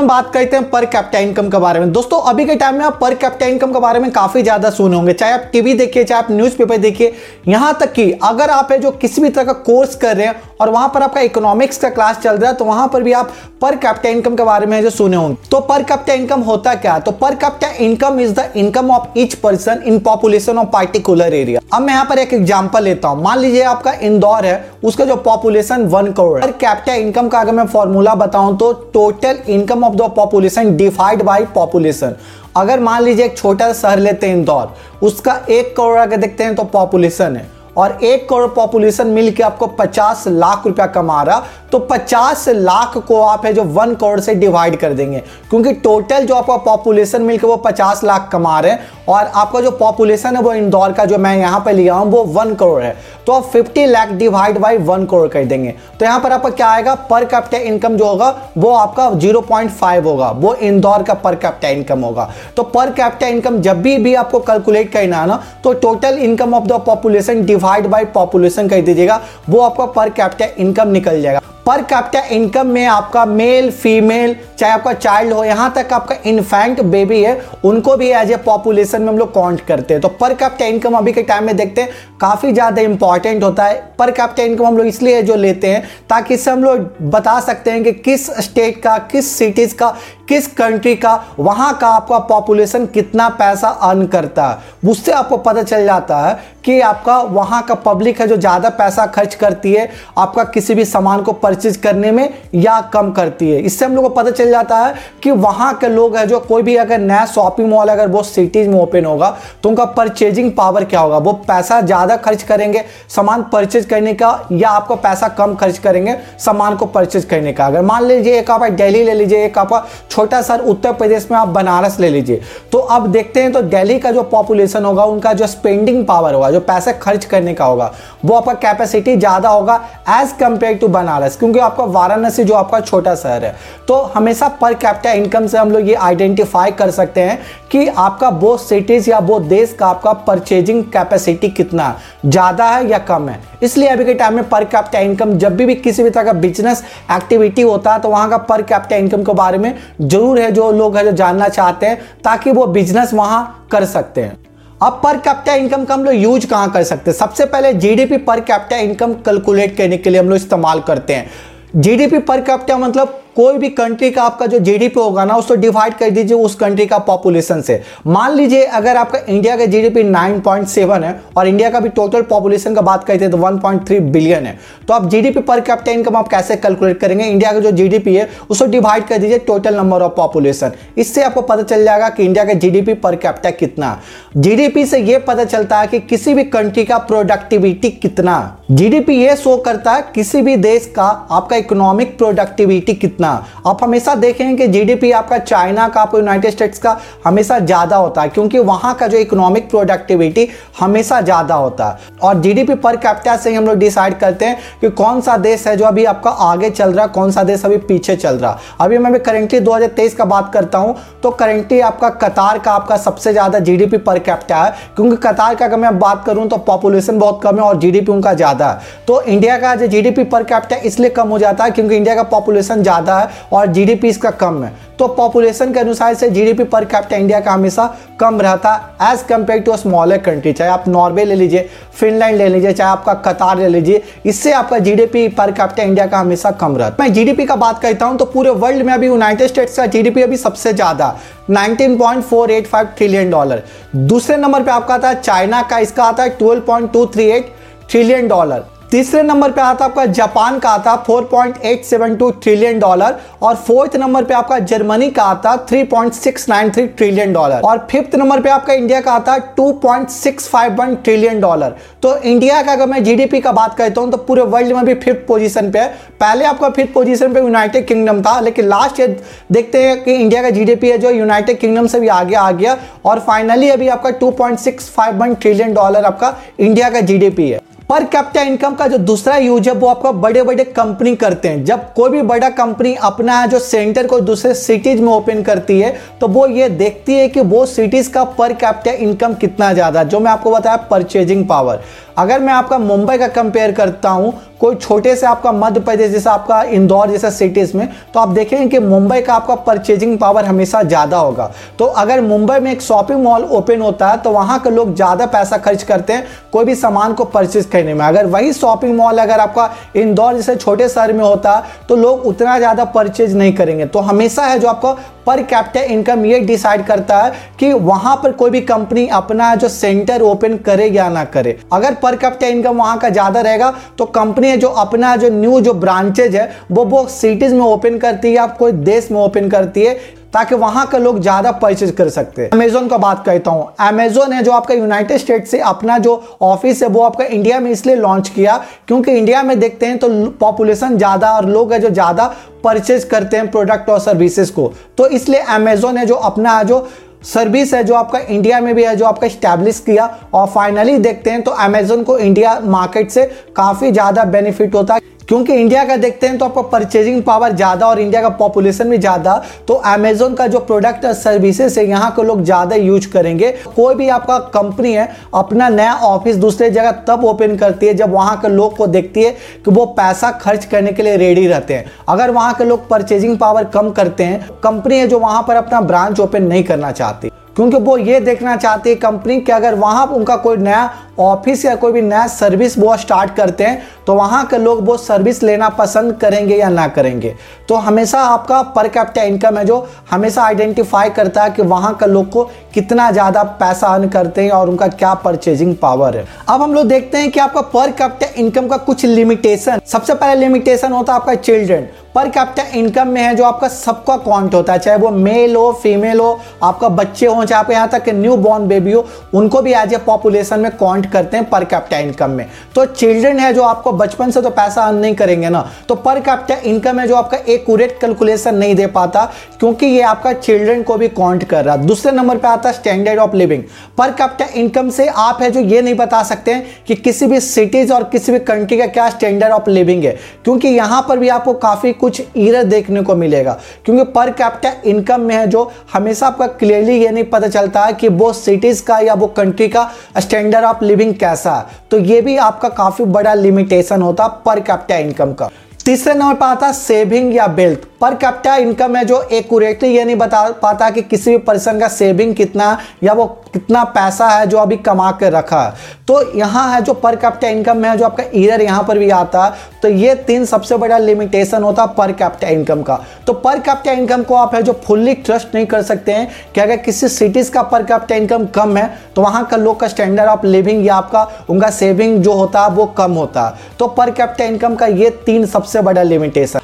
हम बात करते हैं पर कैप्टा इनकम के बारे में। दोस्तों, अभी के टाइम में आप पर कैप्टा इनकम के बारे में काफ़ी ज़्यादा सुने होंगे। चाहे आप टीवी देखिए, चाहे आप न्यूज़पेपर देखिए, यहाँ तक कि अगर आप है जो किसी भी तरह का कोर्स कर रहे हैं और वहाँ पर आपका इकोनॉमिक्स का क्लास चल रहा है तो वहाँ पर भी आप पर कैपिटा इनकम के बारे में जो सुने होंगे तो पर कैपिटा इनकम होता क्या? तो per capita income is the income of each person in population of particular area अब मैं यहाँ पर एक एग्जांपल लेता हूँ। मान लीजिए आपका इंदौर है, उसका जो पॉपुलेशन वन करोड़ पर कैपिटा इनकम का अगर मैं फॉर्मूला बताऊँ तो total income of the population डिफाइड by population अगर मान लीजिए एक छोटा शहर लेते हैं इंदौर, उसका एक करोड़ अगर देखते हैं तो पॉपुलेशन है। और एक करोड़ पॉपुलेशन मिलकर आपको 50 लाख रुपया कमा रहा तो 50 लाख को आप है जो वन करोड़ से डिवाइड कर देंगे। क्योंकि टोटल जो आपका पॉपुलेशन मिलकर वो 50 लाख कमा रहे हैं और आपका जो पॉपुलेशन है वो इंदौर का जो मैं यहाँ पे लिया हूँ, वो वन करोड़ है। तो आप 50 lakh divide by one crore कर देंगे। तो यहाँ पर आपका क्या आएगा? पर कैपिटा इनकम जो होगा, वो आपका 0.5 होगा। वो इंदौर का पर कैपिटा इनकम होगा। तो पर कैपिटा इनकम जब भी भी आपको कैलकुलेट करना है ना तो total income of the population divide by population कर दीजिएगा वो आपका पर कैपिटा इनकम निकल जाएगा। पर कैपिटा इनकम में आपका मेल फीमेल चाहे आपका चाइल्ड हो, यहाँ तक आपका इन्फेंट बेबी है, उनको भी एज ए पॉपुलेशन में हम लोग काउंट करते हैं। तो पर कैपिटा इनकम अभी के टाइम में देखते हैं, काफ़ी ज़्यादा इंपॉर्टेंट होता है। पर कैपिटा इनकम हम लोग इसलिए जो लेते हैं, ताकि इससे हम लोग बता सकते हैं कि किस स्टेट का, किस सिटीज़ का, किस कंट्री का, वहाँ का आपका पॉपुलेशन कितना पैसा अर्न करता है। उससे आपको पता चल जाता है कि आपका वहाँ का पब्लिक है जो ज़्यादा पैसा खर्च करती है, आपका किसी भी सामान को परचेज करने में या कम करती है। इससे हम लोग को पता चल जाता है कि वहाँ के लोग है जो कोई भी अगर नया शॉपिंग मॉल अगर वो सिटीज़ में ओपन होगा तो उनका परचेजिंग पावर क्या होगा? वो पैसा ज़्यादा खर्च करेंगे सामान परचेज करने का या आपको पैसा कम खर्च करेंगे सामान को परचेज करने का? अगर मान लीजिए एक आप दिल्ली ले लीजिए, एक आपका छोटा सा उत्तर प्रदेश में आप बनारस ले लीजिए तो अब देखते हैं तो दिल्ली का जो पॉपुलेशन होगा, उनका जो स्पेंडिंग पावर होगा, जो पैसा खर्च करने का होगा, वो आपका कैपेसिटी ज़्यादा होगा एज कंपेयर टू बनारस। क्योंकि आपका वाराणसी जो आपका छोटा शहर है तो हमेशा पर कैपिटा इनकम से हम लोग ये आइडेंटिफाई कर सकते हैं कि आपका वो सिटीज़ या वो देश का आपका परचेजिंग कैपेसिटी कितना ज़्यादा है या कम है। इसलिए अभी के टाइम में पर कैपिटा इनकम जब भी भी किसी भी तरह का बिज़नेस एक्टिविटी होता है तो वहाँ का पर कैपिटा इनकम के बारे में ज़रूर है, जो लोग है जो जानना चाहते हैं, ताकि वो बिज़नेस वहाँ कर सकते हैं। अब पर कैपिटा इनकम का हम लोग यूज़ कहाँ कर सकते हैं? सबसे पहले जीडीपी पर कैपिटा इनकम कैलकुलेट करने के लिए हम लोग इस्तेमाल करते हैं। जीडीपी पर कैपिटा मतलब कोई भी कंट्री का आपका जो जीडीपी होगा ना, उसको डिवाइड कर दीजिए उस कंट्री का पॉपुलेशन से। मान लीजिए अगर आपका इंडिया का जीडीपी 9.7 है और इंडिया का भी टोटल पॉपुलेशन का बात करते हैं तो 1.3 बिलियन है। तो आप जीडीपी पर कैपिटा इनकम आप कैसे कैलकुलेट करेंगे? इंडिया का जो जीडीपी है, उसको डिवाइड कर दीजिए टोटल नंबर ऑफ़ पॉपुलेशन इससे आपको पता चल जाएगा कि इंडिया का जीडीपी पर कैपिटा कितना। जीडीपी से यह पता चलता है कि किसी भी कंट्री का प्रोडक्टिविटी कितना। जीडीपी ये शो करता है किसी भी देश का आपका इकोनॉमिक प्रोडक्टिविटी कितना। आप हमेशा देखें कि जीडीपी आपका चाइना का, आपको यूनाइटेड स्टेट्स का हमेशा ज़्यादा होता है, क्योंकि वहाँ का जो इकोनॉमिक प्रोडक्टिविटी हमेशा ज़्यादा होता है। और जीडीपी पर कैपिटा से हम लोग डिसाइड करते हैं कि कौन सा देश है जो अभी आपका आगे चल रहा है, कौन सा देश अभी पीछे चल रहा अभी मैं करेंटली दो का बात करता हूँ तो करेंटली आपका कतार का आपका सबसे ज़्यादा जीडीपी पर कैपिटा है, क्योंकि कतार का अगर मैं बात करूँ तो पॉपुलेशन बहुत कम है और जीडीपी उनका ज़्यादा है। तो इंडिया का जो जीडीपी पर कैपिटा इसलिए कम हो जाता है, क्योंकि इंडिया का पॉपुलेशन ज़्यादा है और जीडीपी इसका कम है। तो पॉपुलेशन के अनुसार से जीडीपी पर कैपिटा इंडिया का हमेशा कम रहता है as compare to smaller country चाहे आप नॉर्वे ले लीजिए फिनलैंड ले लीजिए, चाहे आपका कतार ले लीजिए, इससे आपका जीडीपी पर कैपिटा इंडिया का हमेशा कम रहता है। मैं जीडीपी का बात करता हूँ तो पूरे वर्ल्ड में अभी यूनाइटेड स्टेट्स का जीडीपी अभी सबसे ज़्यादा 19.485 ट्रिलियन डॉलर दूसरे नंबर पे आपका आता है चाइना का इसका आता है 12.238 ट्रिलियन डॉलर तीसरे नंबर पे आता आपका जापान का आता 4.872 ट्रिलियन डॉलर और फोर्थ नंबर पे आपका जर्मनी का आता 3.693 ट्रिलियन डॉलर और फिफ्थ नंबर पे आपका इंडिया का आता 2.651 ट्रिलियन डॉलर तो इंडिया का अगर मैं जीडीपी का बात करता हूँ तो पूरे वर्ल्ड में भी फिफ्थ पोजीशन पे है। पहले आपका फिफ्थ पोजीशन पे यूनाइटेड किंगडम था, लेकिन लास्ट ईयर देखते हैं कि इंडिया का जीडीपी है जो यूनाइटेड किंगडम से भी आगे आ गया और फाइनली अभी आपका टू ट्रिलियन डॉलर आपका इंडिया का जीडीपी है। पर कैपिटा इनकम का जो दूसरा यूज़ है, वो आपका बड़े बड़े कंपनी करते हैं। जब कोई भी बड़ा कंपनी अपना जो सेंटर को दूसरे सिटीज़ में ओपन करती है तो वो ये देखती है कि वो सिटीज़ का पर कैपिटा इनकम कितना ज़्यादा जो मैं आपको बताया परचेजिंग पावर अगर मैं आपका मुंबई का कंपेयर करता हूँ, कोई छोटे से आपका मध्य प्रदेश जैसा आपका इंदौर जैसा सिटीज़ में तो आप देखेंगे कि मुंबई का आपका परचेजिंग पावर हमेशा ज़्यादा होगा। तो अगर मुंबई में एक शॉपिंग मॉल ओपन होता है तो वहाँ के लोग ज़्यादा पैसा खर्च करते हैं कोई भी सामान को परचेज करने में। अगर वही शॉपिंग मॉल अगर आपका इंदौर जैसे छोटे शहर में होता तो लोग उतना ज़्यादा परचेज नहीं करेंगे। तो हमेशा है जो आपको पर कैपिटल इनकम ये डिसाइड करता है कि वहाँ पर कोई भी कंपनी अपना जो सेंटर ओपन करे या ना करे। अगर कैपिटल इनकम वहाँ का ज़्यादा रहेगा तो कंपनी जो अपना जो न्यू जो ब्रांचेज है, वो वो सिटीज़ में ओपन करती है या कोई देश में ओपन करती है, ताकि वहाँ के लोग ज़्यादा परचेज कर सकते हैं। अमेजोन का बात करता हूँ। अमेजोन है जो आपका यूनाइटेड स्टेट से अपना जो ऑफ़िस है, वो आपका इंडिया में इसलिए लॉन्च किया, क्योंकि इंडिया में देखते हैं तो पॉपुलेशन ज़्यादा और लोग है जो ज़्यादा परचेज करते हैं प्रोडक्ट और सर्विसेज़ को। तो इसलिए अमेजोन है जो अपना जो सर्विस है जो आपका इंडिया में भी है, जो आपका स्टैब्लिश किया और फाइनली देखते हैं तो अमेजोन को इंडिया मार्केट से काफ़ी ज़्यादा बेनिफिट होता है। क्योंकि इंडिया का देखते हैं तो आपका परचेजिंग पावर ज़्यादा और इंडिया का पॉपुलेशन भी ज़्यादा तो अमेजोन का जो प्रोडक्ट और सर्विसेज़ है, यहाँ के लोग ज़्यादा यूज़ करेंगे। कोई भी आपका कंपनी है, अपना नया ऑफ़िस दूसरे जगह तब ओपन करती है, जब वहाँ के लोग को देखती है कि वो पैसा खर्च करने के लिए रेडी रहते हैं। अगर वहाँ के लोग परचेजिंग पावर कम करते हैं कंपनी है जो वहाँ पर अपना ब्रांच ओपन नहीं करना चाहती। क्योंकि वो ये देखना चाहती है कंपनी कि अगर वहाँ उनका कोई नया ऑफ़िस या कोई भी नया सर्विस वो स्टार्ट करते हैं तो वहाँ के लोग वो सर्विस लेना पसंद करेंगे या ना करेंगे। तो हमेशा आपका पर कैपिटल इनकम है जो हमेशा आइडेंटिफाई करता है कि वहाँ के लोग को कितना ज़्यादा पैसा अर्न करते हैं और उनका क्या परचेजिंग पावर है। अब हम लोग देखते हैं कि आपका पर कैपिटल इनकम का कुछ लिमिटेशन, सबसे पहले लिमिटेशन होता है आपका चिल्ड्रन। पर कैपिटल इनकम में है जो आपका सबका काउंट होता है, चाहे वो मेल हो, फीमेल हो, आपका बच्चे हो, चाहे आप यहाँ तक न्यू बॉर्न बेबी हो, उनको भी एज ए पॉपुलेशन में काउंट करते हैं पर कैपिटल इनकम में। तो चिल्ड्रन है जो आपको बचपन से तो पैसा अर्न नहीं करेंगे ना तो पर कैपिटल इनकम है जो आपका एकट कैलकुलेशन नहीं दे पाता, क्योंकि ये आपका चिल्ड्रन को भी काउंट कर रहा। दूसरे नंबर पर आता है standard of living per capital income से आप है जो ये नहीं बता सकते हैं कि किसी भी सिटीज़ और किसी भी कंट्री का क्या स्टैंडर्ड ऑफ़ लिविंग है। क्योंकि यहाँ पर भी आपको काफ़ी कुछ ईरर देखने को मिलेगा। क्योंकि पर कैपिटल इनकम में है जो हमेशा आपका क्लियरली ये नहीं पता चलता है कि वो सिटीज़ का या वो कंट्री का स्टैंडर्ड ऑफ़ लिविंग कैसा? तो ये भी आपका काफ़ी बड़ा लिमिटेशन होता पर कैप्टा इनकम का। तीसरे नंबर पर आता सेविंग या वेल्थ पर कैपिटल इनकम है जो एक्यूरेटली ये नहीं बता पाता कि किसी भी पर्सन का सेविंग कितना या वो कितना पैसा है जो अभी कमा कर रखा तो यहाँ है जो पर कैपिटा इनकम है जो आपका ईयर यहाँ पर भी आता तो ये तीन सबसे बड़ा लिमिटेशन होता पर कैपिटा इनकम का। तो पर कैपिटा इनकम को आप है जो फुल्ली ट्रस्ट नहीं कर सकते हैं कि अगर किसी सिटीज़ का पर कैपिटा इनकम कम है तो वहाँ का लोग का स्टैंडर्ड ऑफ़ लिविंग या आपका उनका सेविंग जो होता है वो कम होता। है तो पर कैपिटा इनकम का ये तीन सबसे बड़ा लिमिटेशन